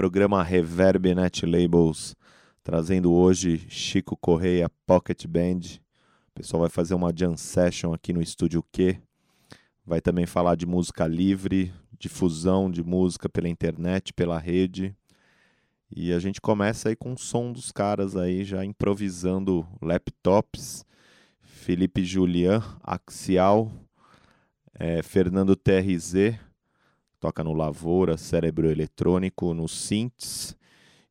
programa Reverb Net Labels, trazendo hoje Chico Correia Pocket Band. O pessoal vai fazer uma jam session aqui no Estúdio Q. Vai também falar de música livre, difusão de música pela internet, pela rede. E a gente começa aí com o som dos caras aí já improvisando laptops. Felipe Julian, Axial, é, Fernando TRZ, toca no Lavoura, Cérebro Eletrônico, no Synths,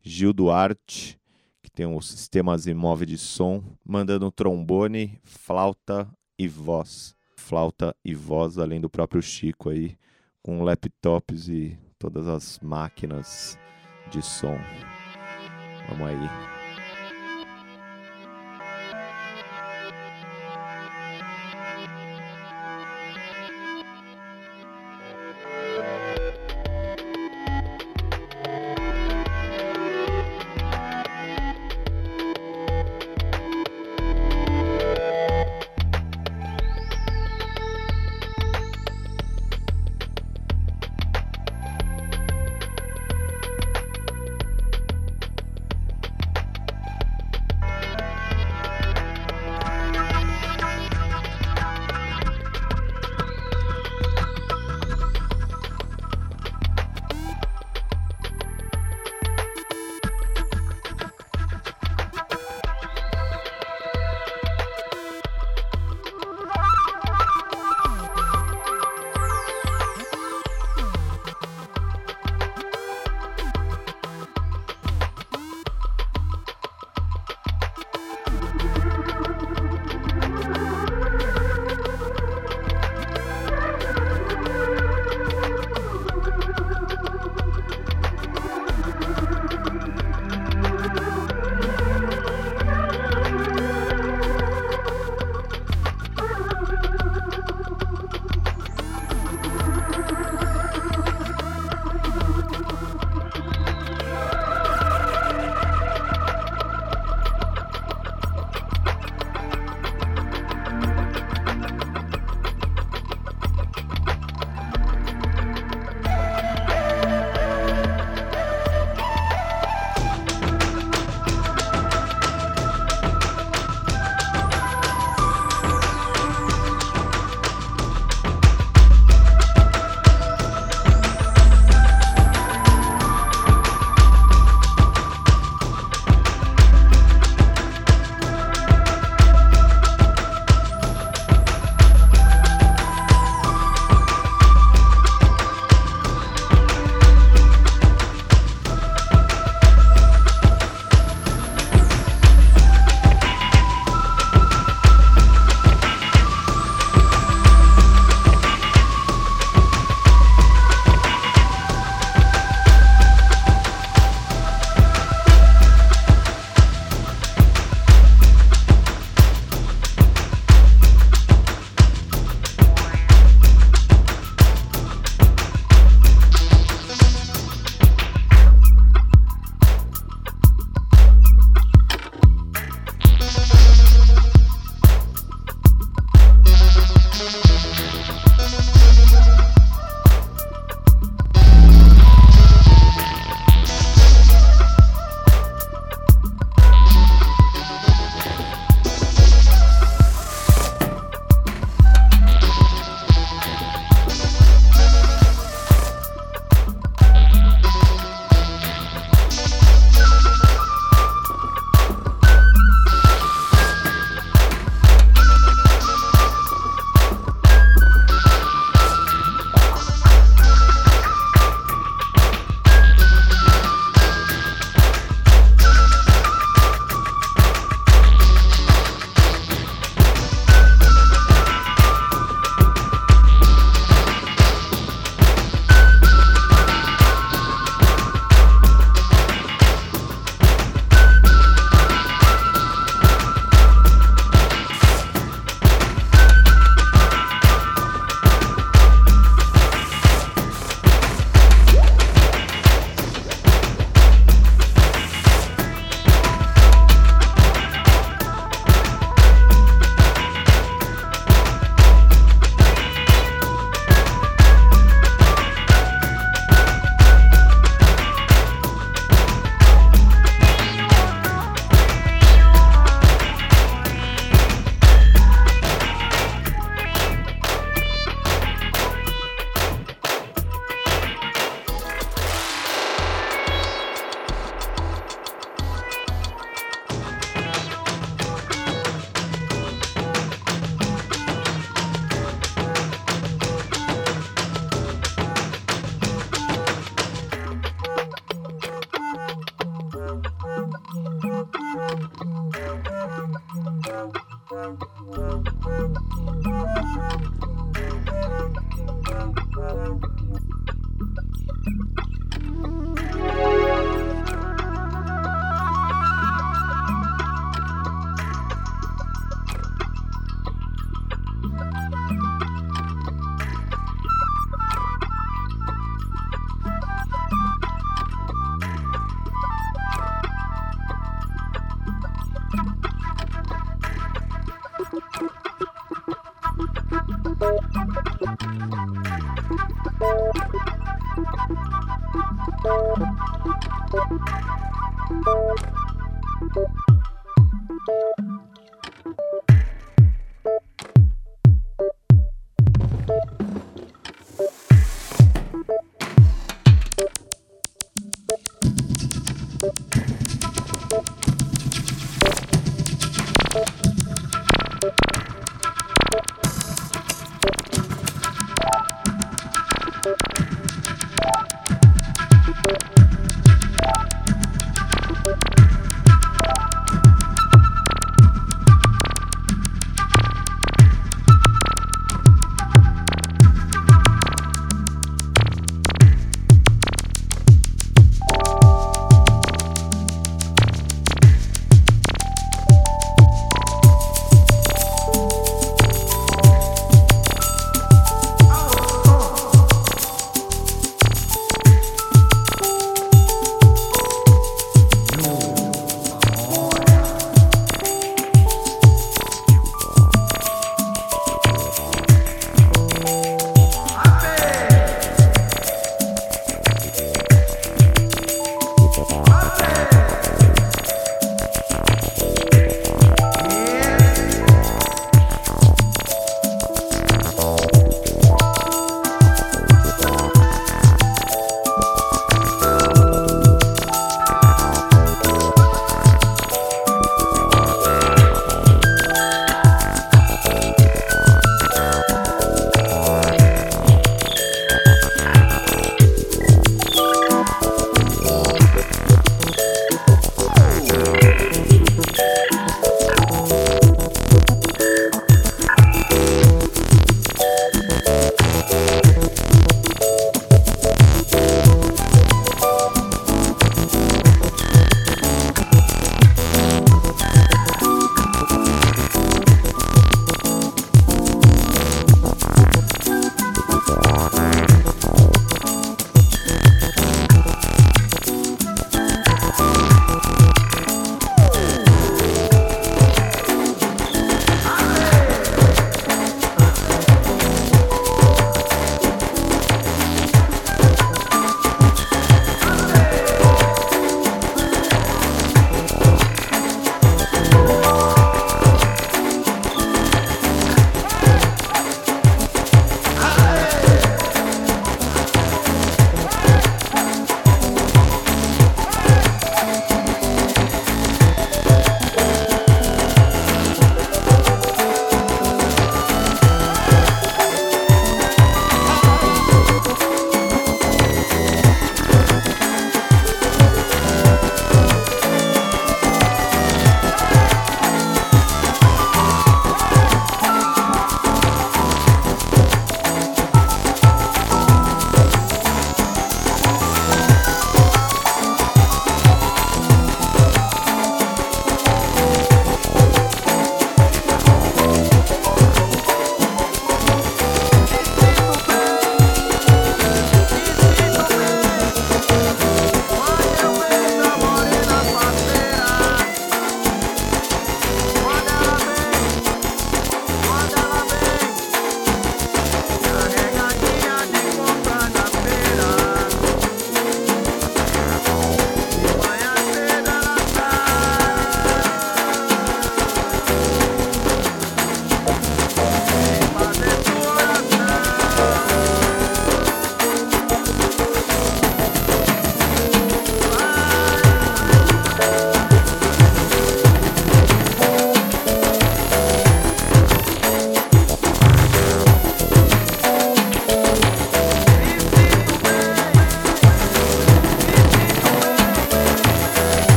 Gil Duarte, que tem um sistemas imóvel de som, mandando trombone, flauta e voz. Flauta e voz, além do próprio Chico aí, com laptops e todas as máquinas de som. Vamos aí.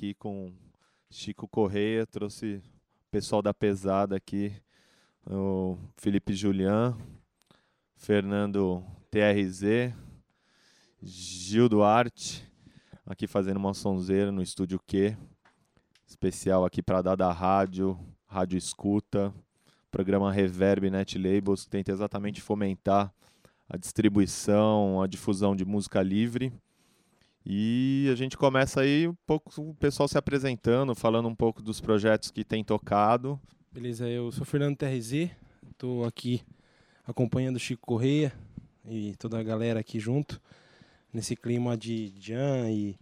Aqui com Chico Correia, trouxe o pessoal da pesada aqui, o Felipe Julian, Fernando TRZ, Gil Duarte, aqui fazendo uma sonzeira no estúdio Q, especial aqui para dar da rádio, rádio escuta, programa Reverb Net Labels, que tenta exatamente fomentar a distribuição, a difusão de música livre. E a gente começa aí um pouco o pessoal se apresentando, falando um pouco dos projetos que tem tocado. Beleza, eu sou Fernando TRZ, estou aqui acompanhando o Chico Correia e toda a galera aqui junto, nesse clima de jam e,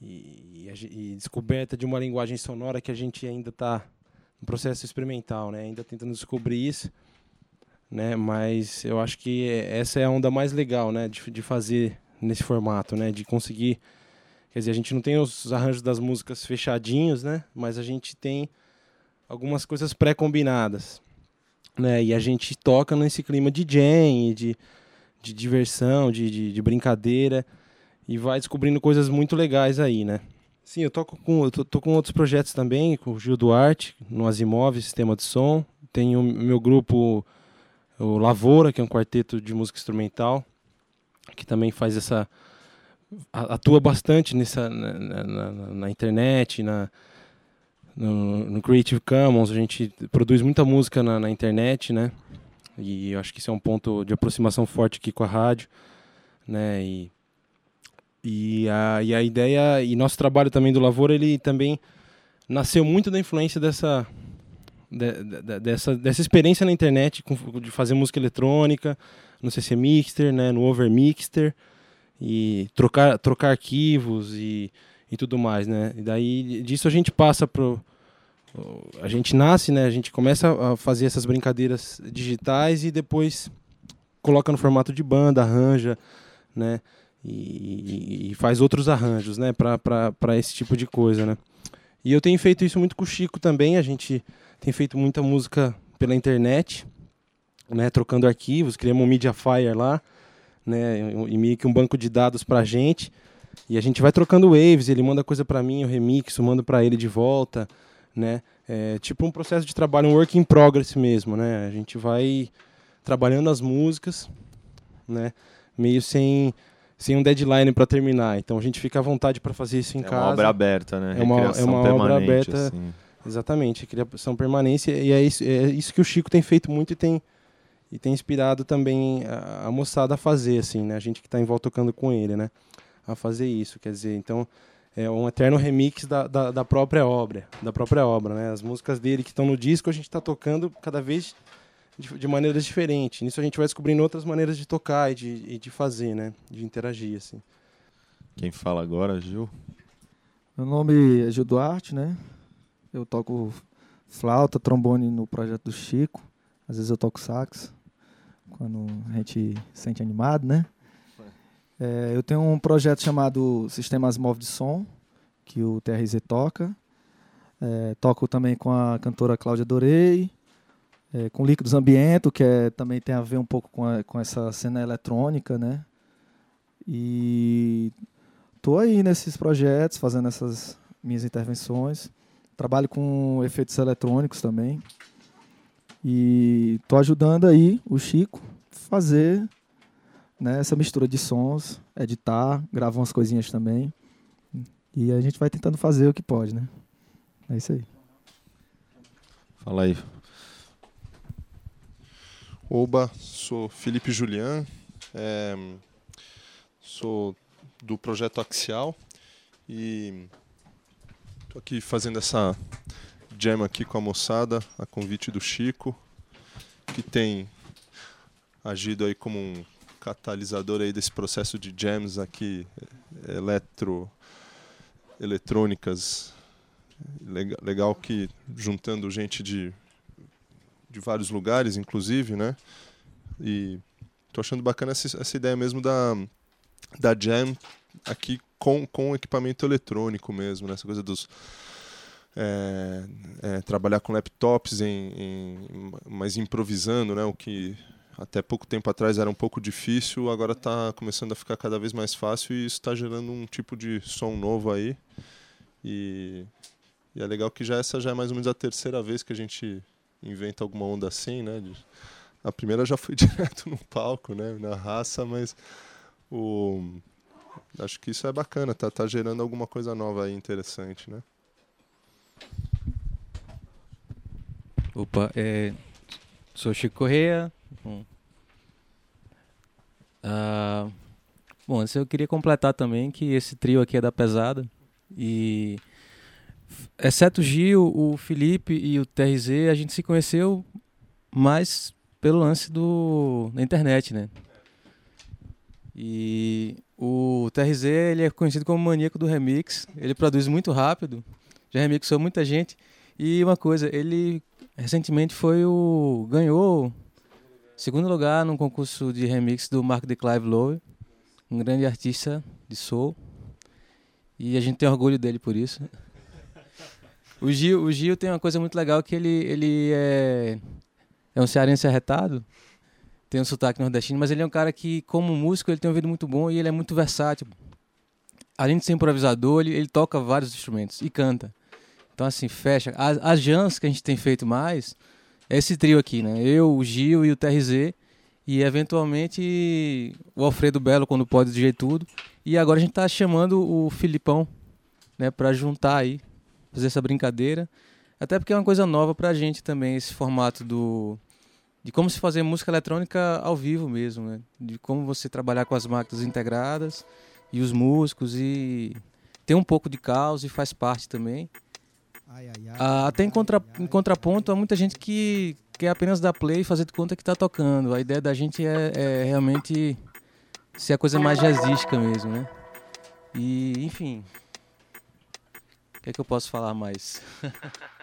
e, e, descoberta de uma linguagem sonora que a gente ainda está no processo experimental, né? ainda tentando descobrir isso. Né? Mas eu acho que essa é a onda mais legal né? de, de fazer nesse formato, né? De conseguir. Quer dizer, a gente não tem os arranjos das músicas fechadinhos, né? Mas a gente tem algumas coisas pré-combinadas. Né? E a gente toca nesse clima de jam, de, de diversão, de, de, de, brincadeira. E vai descobrindo coisas muito legais aí, né? Sim, eu toco com, eu tô, tô com outros projetos também, com o Gil Duarte, no Asimov, Sistema de Som. Tenho o meu grupo, o Lavoura, que é um quarteto de música instrumental que também faz essa atua bastante nessa na, na, na internet, na no, no, Creative Commons, a gente produz muita música na, na, internet, né? E eu acho que isso é um ponto de aproximação forte aqui com a rádio, né? E, e, a, e a ideia, e nosso trabalho também do Lavoura, ele também nasceu muito da influência dessa, de, de, dessa, dessa experiência na internet de fazer música eletrônica, no CC Mixter, né, no Over Mixter, e trocar, trocar arquivos e, e tudo mais, né? E daí disso a gente passa pro a gente nasce, né? A gente começa a fazer essas brincadeiras digitais e depois coloca no formato de banda, arranja, né? E, e faz outros arranjos, né? Para esse tipo de coisa, né? E eu tenho feito isso muito com o Chico também. A gente tem feito muita música pela internet né, trocando arquivos, criamos um Mediafire lá, né, e meio que um banco de dados para a gente. E a gente vai trocando waves, ele manda coisa para mim, eu remixo, mando para ele de volta, né? É tipo um processo de trabalho, um work in progress mesmo, né? A gente vai trabalhando as músicas, né? Meio sem sem um deadline para terminar. Então a gente fica à vontade para fazer isso em é casa. É uma obra aberta, né? É uma, é uma obra aberta. Assim. Exatamente, criação permanência. E é isso, é isso que o Chico tem feito muito e tem e tem inspirado também a, a moçada a fazer, assim, né? A gente que está em volta tocando com ele, né? A fazer isso, quer dizer, então é um eterno remix da, da, da própria obra, da própria obra, né? As músicas dele que estão no disco a gente está tocando cada vez de, de, maneiras diferentes. Nisso a gente vai descobrindo outras maneiras de tocar e de, e de fazer, né? De interagir, assim. Quem fala agora, Gil? Meu nome é Gil Duarte, né? Eu toco flauta, trombone no projeto do Chico. Às vezes eu toco sax quando a gente se sente animado, né? É, eu tenho um projeto chamado Sistemas Móveis de Som, que o TRZ toca. É, toco também com a cantora Cláudia Dorei, é, com Líquidos Ambiento, que é, também tem a ver um pouco com, a, com essa cena eletrônica, né? E tô aí nesses projetos, fazendo essas minhas intervenções. Trabalho com efeitos eletrônicos também. E tô ajudando aí o Chico fazer né, essa mistura de sons, editar, gravar umas coisinhas também. E a gente vai tentando fazer o que pode, né? É isso aí. Fala aí. Oba, sou Felipe Julian, é, sou do projeto Axial e estou aqui fazendo essa jam aqui com a moçada, a convite do Chico, que tem agido aí como um catalisador aí desse processo de jams aqui, eletro, eletrônicas. Legal, legal que juntando gente de, de vários lugares, inclusive, né? E tô achando bacana essa, essa ideia mesmo da, da jam aqui com, com equipamento eletrônico mesmo, né? Essa coisa dos é, é, trabalhar com laptops, em, em, mas improvisando, né? O que até pouco tempo atrás era um pouco difícil, agora está começando a ficar cada vez mais fácil e isso está gerando um tipo de som novo aí. E, e, é legal que já essa já é mais ou menos a terceira vez que a gente inventa alguma onda assim, né? A primeira já foi direto no palco, né? Na raça, mas o acho que isso é bacana, tá, tá gerando alguma coisa nova aí interessante, né? Opa, é, sou Chico Correia. Bom, ah, bom, eu queria completar também que esse trio aqui é da pesada e exceto o Gil, o Felipe e o TRZ, a gente se conheceu mais pelo lance do da internet, né? E o TRZ ele é conhecido como maníaco do remix. Ele produz muito rápido, já remixou muita gente. E uma coisa, ele recentemente foi o ganhou segundo lugar num concurso de remix do Mark de Clive Lowe, um grande artista de soul. E a gente tem orgulho dele por isso. O Gil, o Gil tem uma coisa muito legal que ele, ele é, é um cearense arretado, tem um sotaque nordestino, mas ele é um cara que, como músico, ele tem um ouvido muito bom e ele é muito versátil. Além de ser improvisador, ele, ele toca vários instrumentos e canta. Então, assim, fecha. As, as jams que a gente tem feito mais é esse trio aqui, né? Eu, o Gil e o TRZ. E, eventualmente, o Alfredo Belo, quando pode, DJ tudo. E agora a gente está chamando o Filipão, né? Pra juntar aí, fazer essa brincadeira. Até porque é uma coisa nova pra gente também, esse formato do de como se fazer música eletrônica ao vivo mesmo, né? De como você trabalhar com as máquinas integradas e os músicos e tem um pouco de caos e faz parte também. Ah, até em, contra, em contraponto, há muita gente que quer apenas dar play e fazer de conta que está tocando. A ideia da gente é, é, realmente ser a coisa mais jazzística mesmo, né? E, enfim. O que é que eu posso falar mais?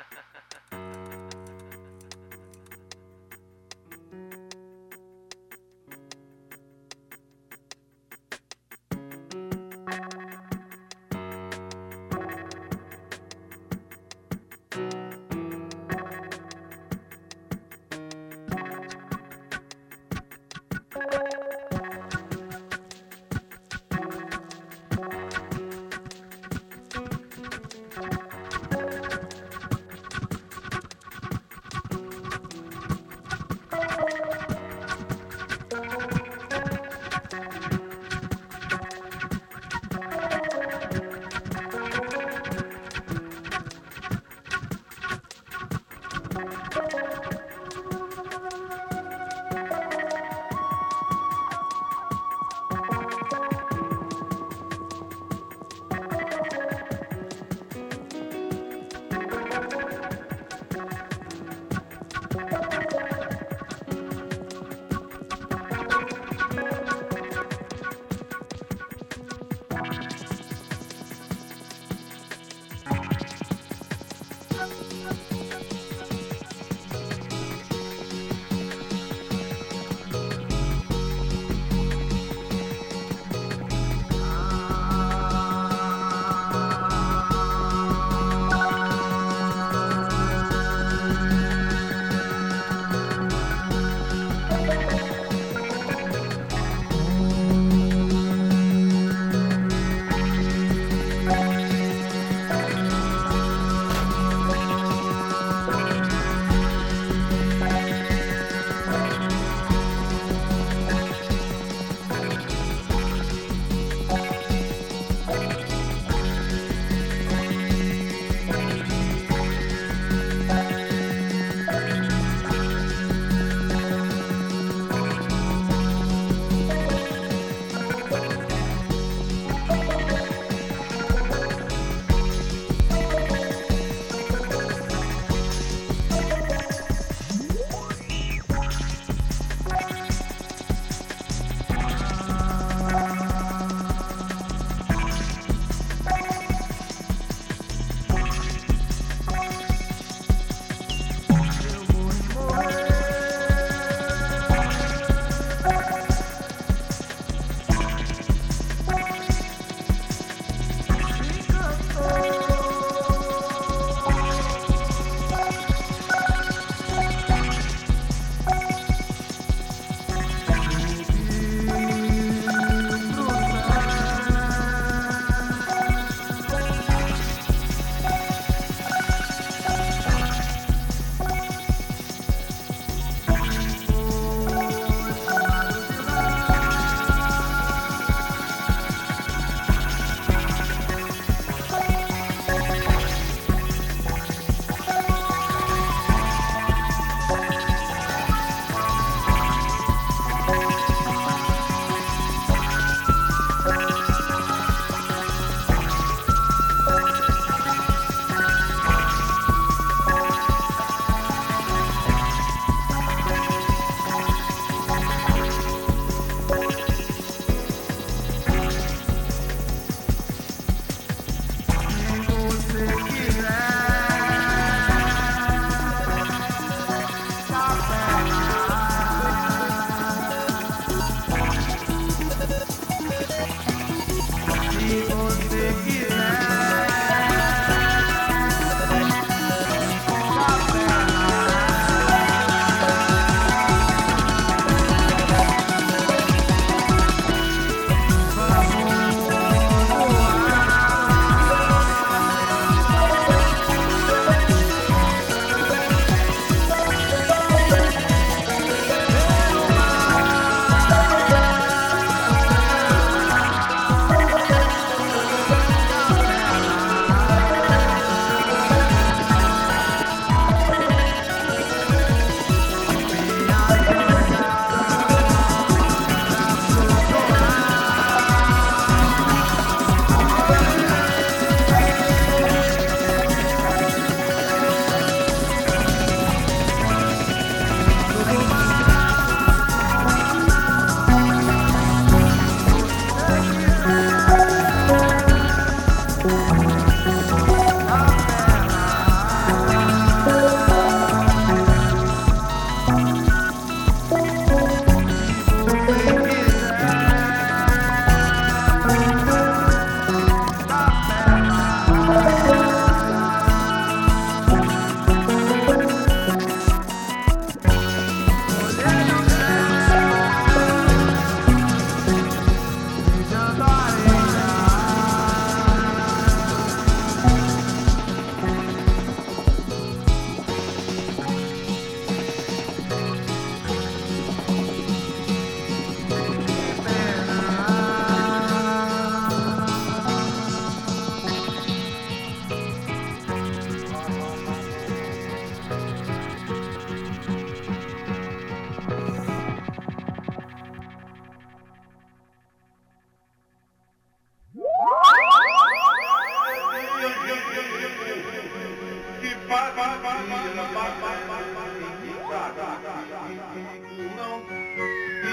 Não,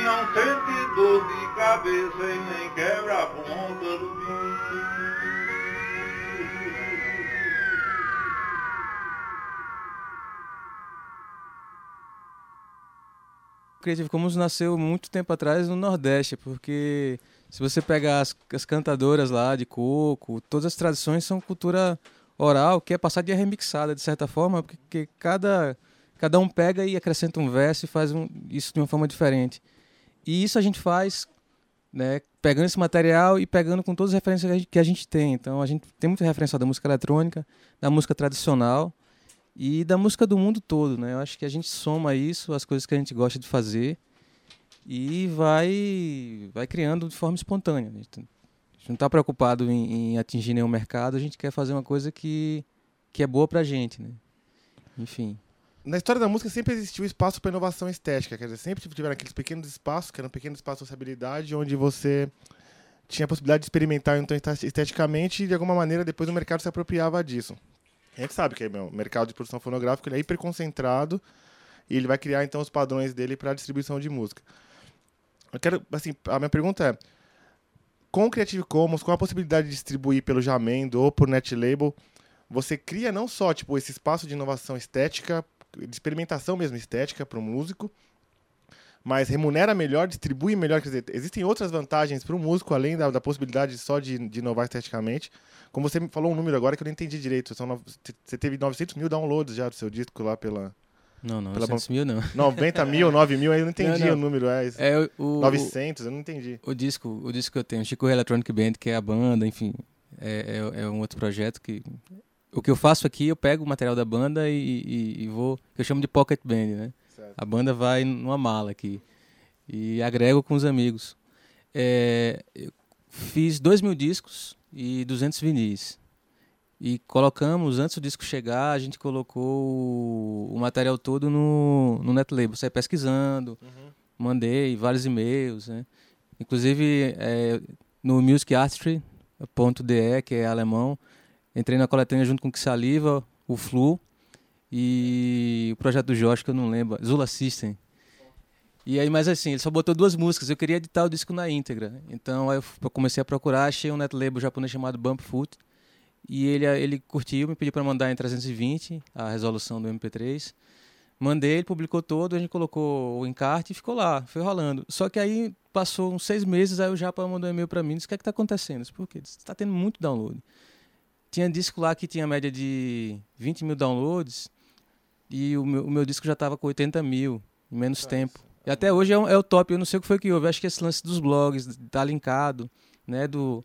não sente dor de cabeça e nem quebra a ponta do Creative Commons nasceu muito tempo atrás no Nordeste, porque se você pegar as, as cantadoras lá de coco, todas as tradições são cultura oral, que é passada e remixada, de certa forma, porque cada, cada um pega e acrescenta um verso e faz um, isso de uma forma diferente. E isso a gente faz né, pegando esse material e pegando com todas as referências que a, gente, que a gente tem. Então a gente tem muita referência da música eletrônica, da música tradicional e da música do mundo todo. Né? Eu acho que a gente soma isso, as coisas que a gente gosta de fazer e vai, vai criando de forma espontânea. A gente não está preocupado em, em, atingir nenhum mercado, a gente quer fazer uma coisa que, que é boa para a gente. Né? Enfim. Na história da música sempre existiu espaço para inovação estética, quer dizer, sempre tiveram aqueles pequenos espaços, que eram pequenos espaços de sociabilidade, onde você tinha a possibilidade de experimentar então esteticamente e de alguma maneira depois o mercado se apropriava disso. A gente sabe que o mercado de produção fonográfica ele é hiperconcentrado e ele vai criar então os padrões dele para a distribuição de música. Eu quero, assim, a minha pergunta é, com o Creative Commons, com a possibilidade de distribuir pelo Jamendo ou por Netlabel, você cria não só tipo esse espaço de inovação estética, de experimentação mesmo estética para o músico, mas remunera melhor, distribui melhor. Quer dizer, existem outras vantagens para o músico, além da, da possibilidade só de, de, inovar esteticamente. Como você me falou um número agora que eu não entendi direito. São no, você teve 900 mil downloads já do seu disco lá pela, não, não, pela 900 mil não. 90 mil, 9 mil, aí eu não entendi não, não. o número. É, é o, 900, eu não entendi. O disco, o disco que eu tenho, Chico Electronic Band, que é a banda, enfim, é, é, é, um outro projeto que... O que eu faço aqui, eu pego o material da banda e, e, e vou... Eu chamo de pocket band, né? Certo. A banda vai numa mala aqui. E agrego com os amigos. É, eu fiz 2 mil discos e 200 vinis. E colocamos, antes do disco chegar, a gente colocou o material todo no, no Netlabel. Saí pesquisando, uhum. mandei vários e-mails, né? Inclusive, é, no musicartistry.de, que é alemão, entrei na coletânea junto com o Saliva, o Flu e o projeto do Jorge, que eu não lembro, Zula System. E aí, mas assim, ele só botou duas músicas. Eu queria editar o disco na íntegra. Então aí eu comecei a procurar, achei um netlabel japonês chamado Bump Foot e ele, ele curtiu, me pediu para mandar em 320 a resolução do MP3. Mandei, ele publicou todo, a gente colocou o encarte e ficou lá, foi rolando. Só que aí passou uns seis meses, aí o Japa mandou um e-mail para mim, disse, o que é que tá acontecendo? Por quê? Está tendo muito download. Tinha disco lá que tinha média de 20 mil downloads e o meu, o meu disco já estava com 80 mil em menos Nossa. tempo. E até hoje é, é, o top, eu não sei o que foi que houve, acho que esse lance dos blogs, tá linkado, né, do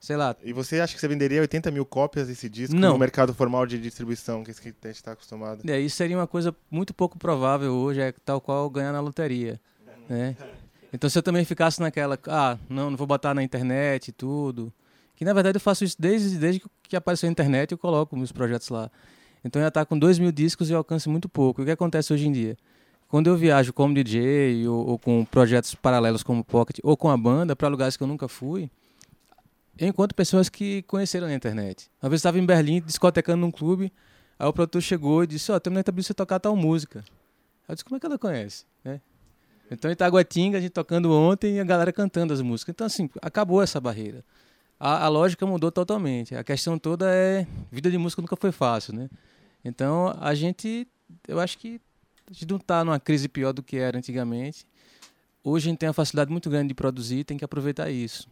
sei lá. E você acha que você venderia 80 mil cópias desse disco Não. no mercado formal de distribuição, que a gente está acostumado? É, isso seria uma coisa muito pouco provável hoje, é tal qual ganhar na loteria. Né? Então se eu também ficasse naquela, ah, não, não vou botar na internet e tudo. Que na verdade eu faço isso desde, desde que apareceu a internet eu coloco meus projetos lá. Então já está com 2 mil discos e eu alcance muito pouco. O que acontece hoje em dia? Quando eu viajo como DJ ou, ou com projetos paralelos como Pocket ou com a banda para lugares que eu nunca fui, eu encontro pessoas que conheceram na internet. Uma vez estava em Berlim, discotecando num clube, aí o produtor chegou e disse, ó, oh, temos na você tocar tal música. Eu disse, como é que ela conhece? Né? Então, em Itaguatinga, a gente tocando ontem e a galera cantando as músicas. Então, assim, acabou essa barreira. A, a lógica mudou totalmente. A questão toda é... Vida de música nunca foi fácil, né? Então, a gente... Eu acho que a gente não está numa crise pior do que era antigamente. Hoje a gente tem uma facilidade muito grande de produzir, tem que aproveitar isso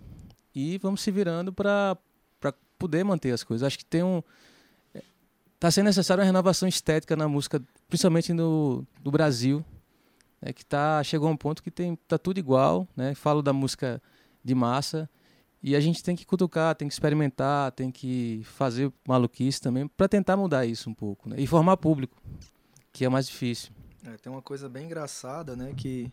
e vamos se virando para poder manter as coisas. Acho que tem um está sendo necessária uma renovação estética na música, principalmente no, no Brasil, né, que tá chegou a um ponto que tem tá tudo igual, né? Falo da música de massa e a gente tem que cutucar, tem que experimentar, tem que fazer maluquice também para tentar mudar isso um pouco, né? E formar público, que é mais difícil. É, tem uma coisa bem engraçada, né? Que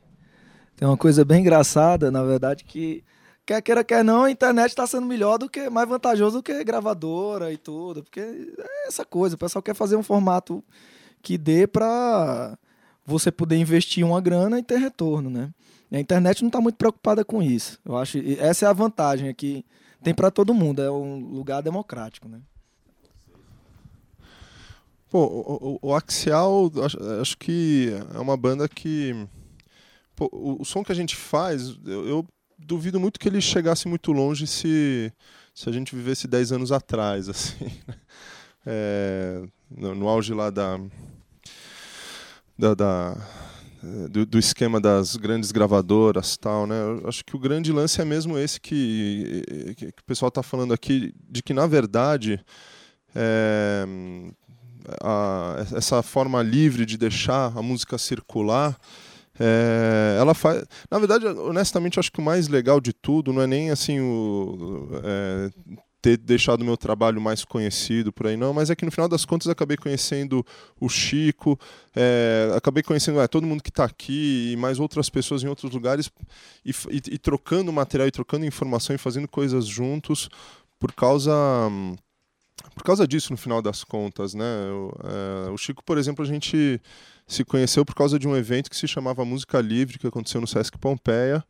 tem uma coisa bem engraçada, na verdade, que quer queira, quer não, a internet está sendo melhor do que, mais vantajoso do que gravadora e tudo. Porque é essa coisa, o pessoal quer fazer um formato que dê para você poder investir uma grana e ter retorno, né? E a internet não está muito preocupada com isso. Eu acho essa é a vantagem aqui. Tem para todo mundo, é um lugar democrático, né? Pô, o, o, o Axial, acho, acho que é uma banda que. Pô, o, o som que a gente faz, eu, eu duvido muito que ele chegasse muito longe se, se a gente vivesse 10 anos atrás, assim. né? É, no, no auge lá da, da, da- do, do esquema das grandes gravadoras tal, né? Eu acho que o grande lance é mesmo esse que, que, que o pessoal está falando aqui, de que na verdade é, a- essa forma livre de deixar a música circular é, ela faz. Na verdade, honestamente, acho que o mais legal de tudo não é nem assim o é, ter deixado meu trabalho mais conhecido por aí, não, mas é que no final das contas acabei conhecendo o Chico, é, acabei conhecendo é, todo mundo que está aqui e mais outras pessoas em outros lugares e, e- e trocando material e trocando informação e fazendo coisas juntos por causa por causa disso no final das contas, né? É, o Chico, por exemplo, a gente se conheceu por causa de um evento que se chamava Música Livre, que aconteceu no Sesc Pompeia.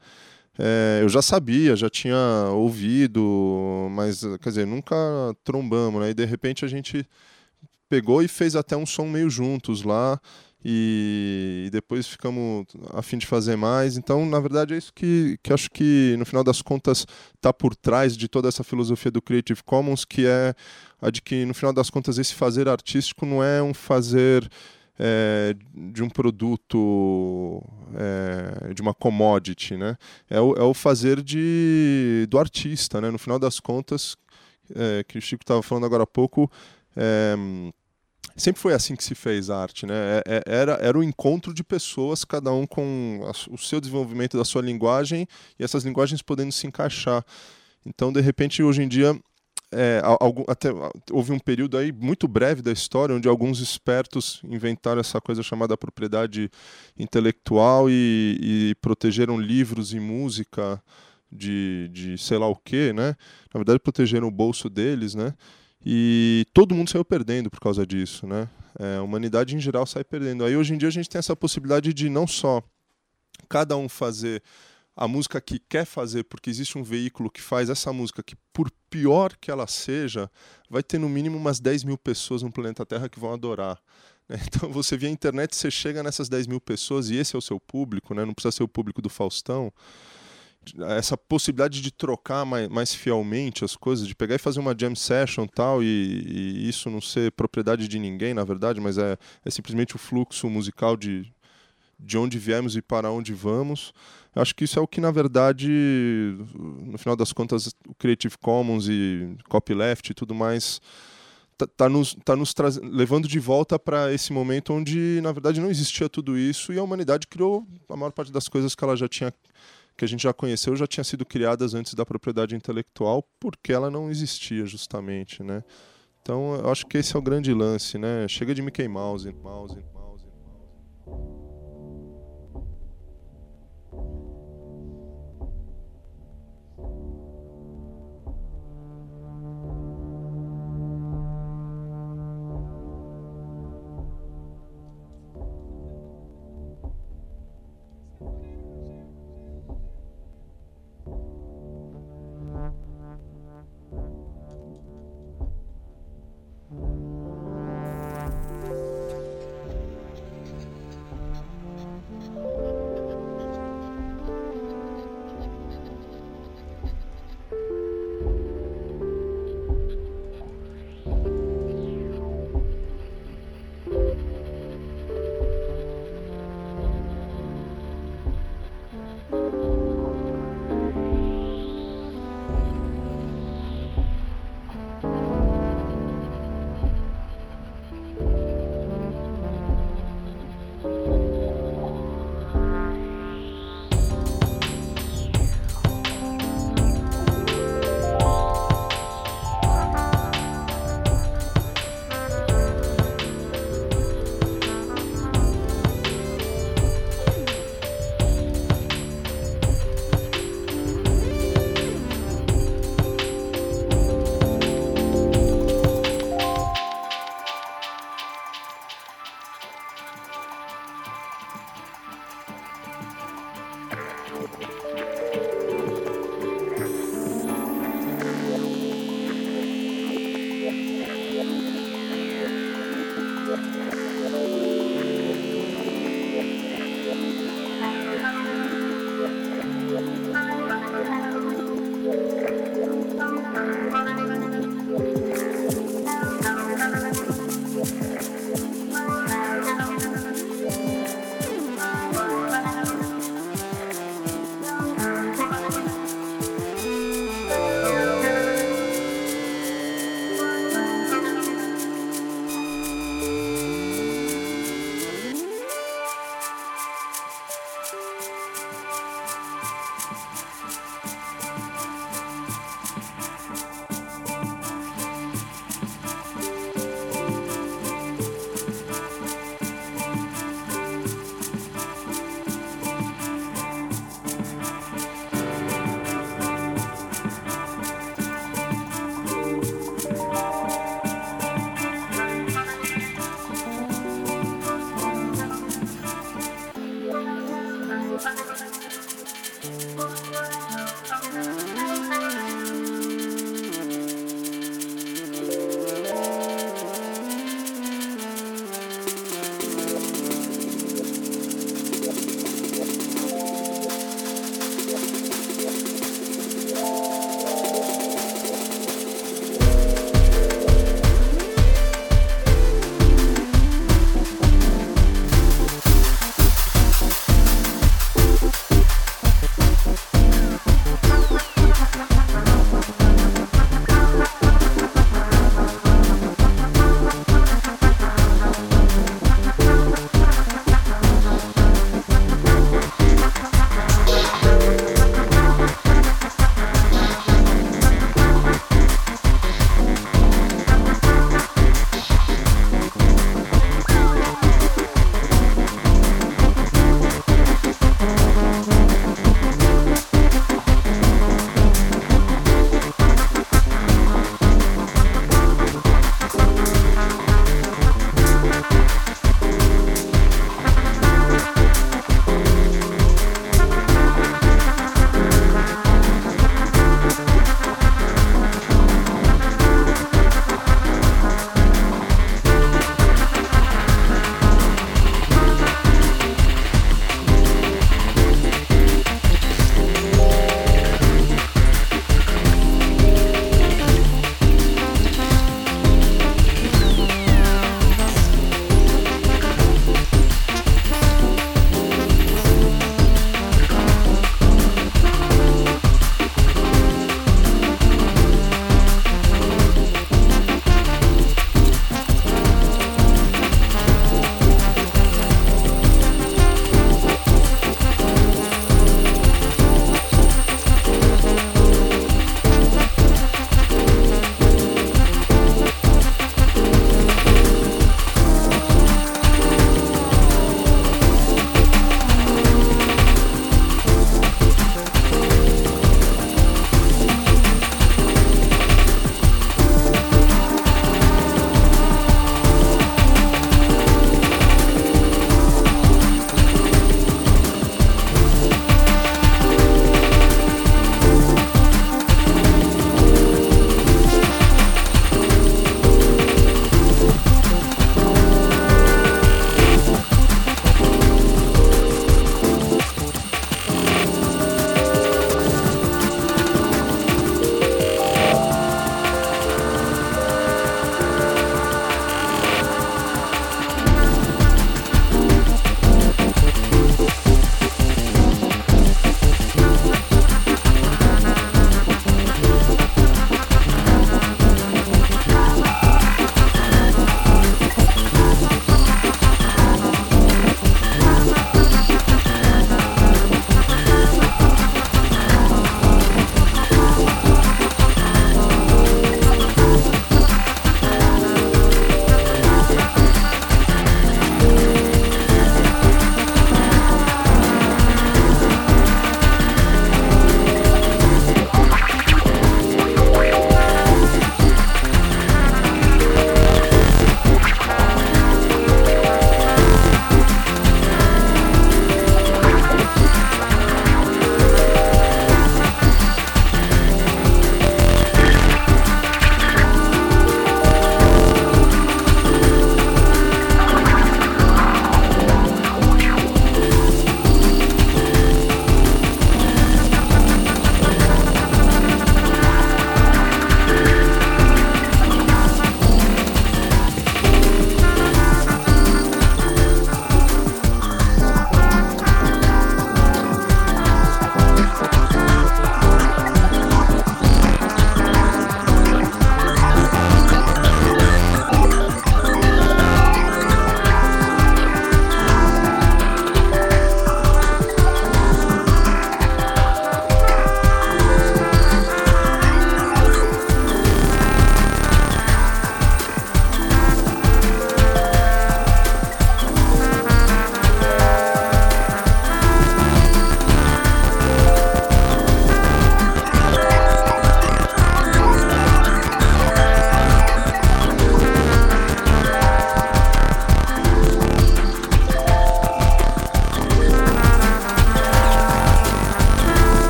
É, eu já sabia, já tinha ouvido, mas quer dizer, nunca trombamos, né? E de repente a gente pegou e fez até um som meio juntos lá. E, e depois ficamos a fim de fazer mais. Então, na verdade, é isso que, que acho que, no final das contas, está por trás de toda essa filosofia do Creative Commons, que é a de que, no final das contas, esse fazer artístico não é um fazer é, de um produto, é, de uma commodity, né? É o, é o fazer de, do artista, né? No final das contas, é, que o Chico estava falando agora há pouco, é, sempre foi assim que se fez a arte, né? É- Era, era o encontro de pessoas, cada um com o seu desenvolvimento da sua linguagem e essas linguagens podendo se encaixar. Então, de repente, hoje em dia, é, al- algum- até, houve um período aí muito breve da história onde alguns espertos inventaram essa coisa chamada propriedade intelectual e, e protegeram livros e música de, de sei lá o que, né? Na verdade, protegeram o bolso deles, né? E todo mundo saiu perdendo por causa disso, né? É, a humanidade em geral sai perdendo. Aí hoje em dia a gente tem essa possibilidade de não só cada um fazer a música que quer fazer, porque existe um veículo que faz essa música que, por pior que ela seja, vai ter no mínimo umas 10 mil pessoas no planeta Terra que vão adorar. né? Então você via a internet, você chega nessas 10 mil pessoas e esse é o seu público, né? não precisa ser o público do Faustão essa possibilidade de trocar mais, mais fielmente as coisas, de pegar e fazer uma jam session tal, e, e isso não ser propriedade de ninguém, na verdade, mas é, é simplesmente o fluxo musical de, de onde viemos e para onde vamos. Acho que isso é o que, na verdade, no final das contas, o Creative Commons e copyleft e tudo mais tá, tá nos, tá nos levando de volta para esse momento onde, na verdade, não existia tudo isso e a humanidade criou a maior parte das coisas que ela já tinha que a gente já conheceu já tinha sido criadas antes da propriedade intelectual porque ela não existia justamente, né? Então eu acho que esse é o grande lance, né? Chega de Mickey Mouse, Mouse, Mouse. É,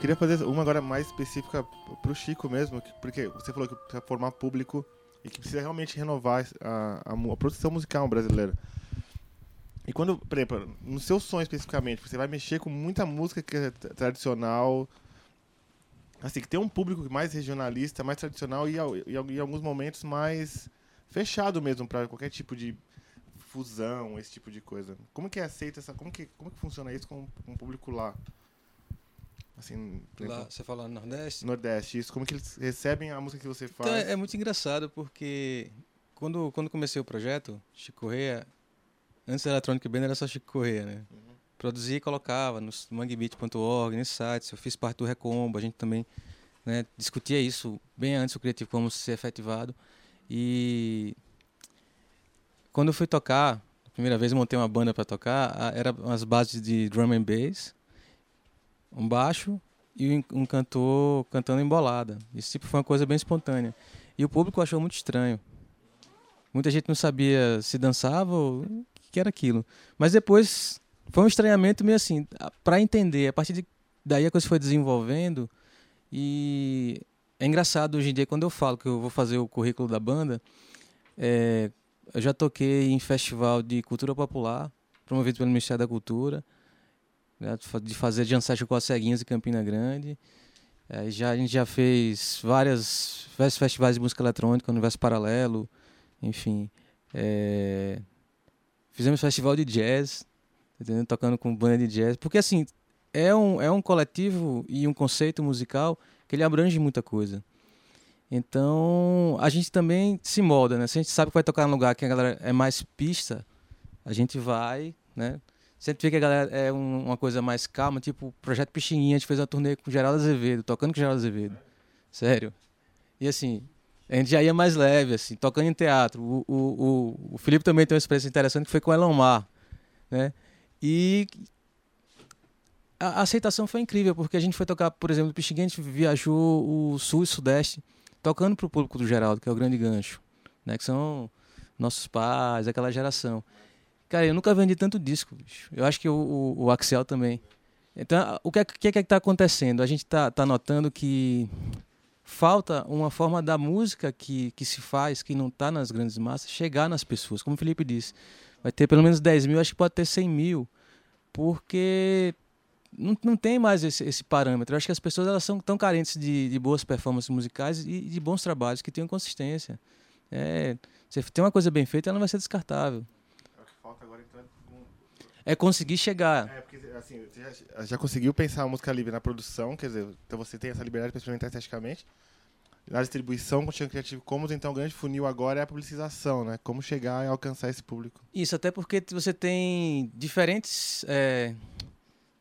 queria fazer uma agora mais específica pro Chico mesmo, que- porque você falou que precisa formar público e que precisa realmente renovar a, a a produção musical brasileira. E quando, por exemplo, no seu som especificamente, você vai mexer com muita música que é tra- tradicional, assim, que tem um público mais regionalista, mais tradicional e, e em alguns momentos mais fechado mesmo para qualquer tipo de fusão, esse tipo de coisa. Como que é aceita essa, como que como que funciona isso com, com o público lá? Assim, Lá, você fala no Nordeste? Nordeste, isso, como que eles recebem a música que você faz? Então é, é muito engraçado porque quando, quando comecei o projeto, Chico Correia, antes da Electronic Band era só Chico Correia, né? Produzia e colocava no manguebeat.org, nesses sites. Eu fiz parte do Recombo, a gente também né, discutia isso bem antes do Creative Commons ser efetivado. E quando eu fui tocar, a primeira vez eu montei uma banda para tocar, a- era umas bases de drum and bass, um baixo e um, cantor cantando embolada. Isso tipo foi uma coisa bem espontânea. E o público achou muito estranho. Muita gente não sabia se dançava ou o que era aquilo. Mas depois foi um estranhamento meio assim, para entender. A partir de, daí a coisa foi desenvolvendo e é engraçado hoje em dia quando eu falo que eu vou fazer o currículo da banda, é, eu já toquei em festival de cultura popular, promovido pelo Ministério da Cultura, né, de fa- de fazer jam session com as ceguinhas em Campina Grande. Aí já, a gente já fez várias, vários festivais de música eletrônica, Universo Paralelo, enfim. é, Fizemos festival de jazz, entendeu? tocando com banda de jazz. Porque, assim, é um, é um coletivo e um conceito musical que ele abrange muita coisa. Então, a gente também se molda, né? Se a gente sabe que vai tocar num lugar que a galera é mais pista, a gente vai, né? Se a gente vê que a galera é um- uma coisa mais calma, tipo o Projeto Pixinguinha, a gente fez uma turnê com o Geraldo Azevedo, tocando com o Geraldo Azevedo. Sério. E assim, a gente já ia mais leve, assim, tocando em teatro. O, o, o, o Felipe também tem uma experiência interessante que foi com o Elon Mar, né? E a, aceitação foi incrível, porque a gente foi tocar, por exemplo, Pixinguinha, a gente viajou o sul e sudeste, tocando pro público do Geraldo, que é o grande gancho, né? Que são nossos pais, aquela geração. Cara, eu nunca vendi tanto disco, bicho. Eu acho que o, o, o Axel também. Então, o que é que, é que tá acontecendo? A gente tá, tá notando que falta uma forma da música que, que se faz, que não está nas grandes massas, chegar nas pessoas. Como o Felipe disse, vai ter pelo menos 10 mil, acho que pode ter 100 mil, porque não, não tem mais esse, esse parâmetro. Eu acho que as pessoas elas são tão carentes de, de boas performances musicais e de bons trabalhos que tenham consistência. É, você tem uma coisa bem feita, ela não vai ser descartável. É falta agora então. É conseguir chegar. É, porque assim, você já, já conseguiu pensar a música livre na produção, quer dizer, então você tem essa liberdade para experimentar esteticamente. Na distribuição, com o Creative Commons, então o grande funil agora é a publicização, né? Como chegar e alcançar esse público. Isso, até porque você tem diferentes, é,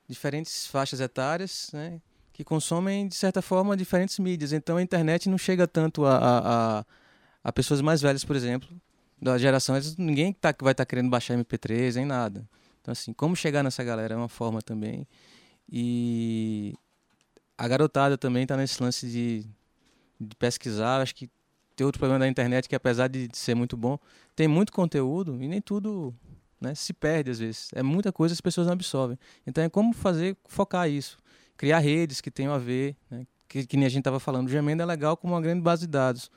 diferentes faixas etárias, né? Que consomem, de certa forma, diferentes mídias. Então a internet não chega tanto a, a, a, a pessoas mais velhas, por exemplo, da geração. Ninguém tá, vai estar querendo baixar MP3, nem nada. Então, assim, como chegar nessa galera é uma forma também. E a garotada também está nesse lance de, de pesquisar. Acho que tem outro problema da internet que, apesar de ser muito bom, tem muito conteúdo e nem tudo né, se perde às vezes. É muita coisa que as pessoas não absorvem. Então é como fazer, focar isso. Criar redes que tenham a ver, né, que, que nem a gente estava falando. O Gemendo é legal como uma grande base de dados.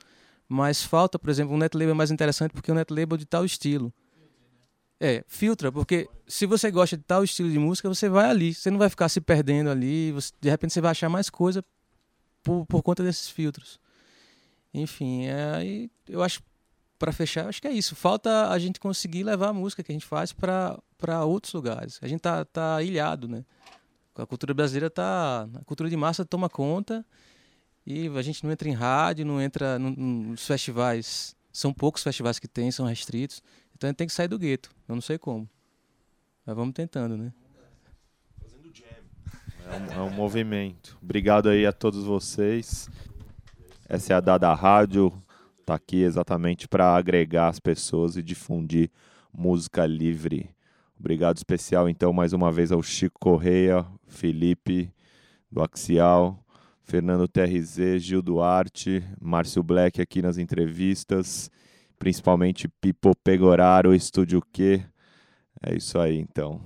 Mas falta, por exemplo, um netlabel mais interessante porque é um de tal estilo. É, filtra, porque se você gosta de tal estilo de música, você vai ali. Você não vai ficar se perdendo ali. Você, de repente você vai achar mais coisa por, por conta desses filtros. Enfim, é, aí eu acho para fechar, acho que é isso. Falta a gente conseguir levar a música que a gente faz para outros lugares. A gente tá, tá ilhado, né? A cultura brasileira tá. A cultura de massa toma conta e a gente não entra em rádio, não entra no- nos festivais. São poucos festivais que tem, são restritos. Então a gente tem que sair do gueto. Eu não sei como. Mas vamos tentando, né? É um, é um movimento. Obrigado aí a todos vocês. Essa é a Dada Rádio. Tá aqui exatamente para agregar as pessoas e difundir música livre. Obrigado especial então mais uma vez ao Chico Correia, Felipe do Axial, Fernando TRZ, Gil Duarte, Márcio Black aqui nas entrevistas, principalmente Pipo Pegoraro, Estúdio Q. É isso aí então.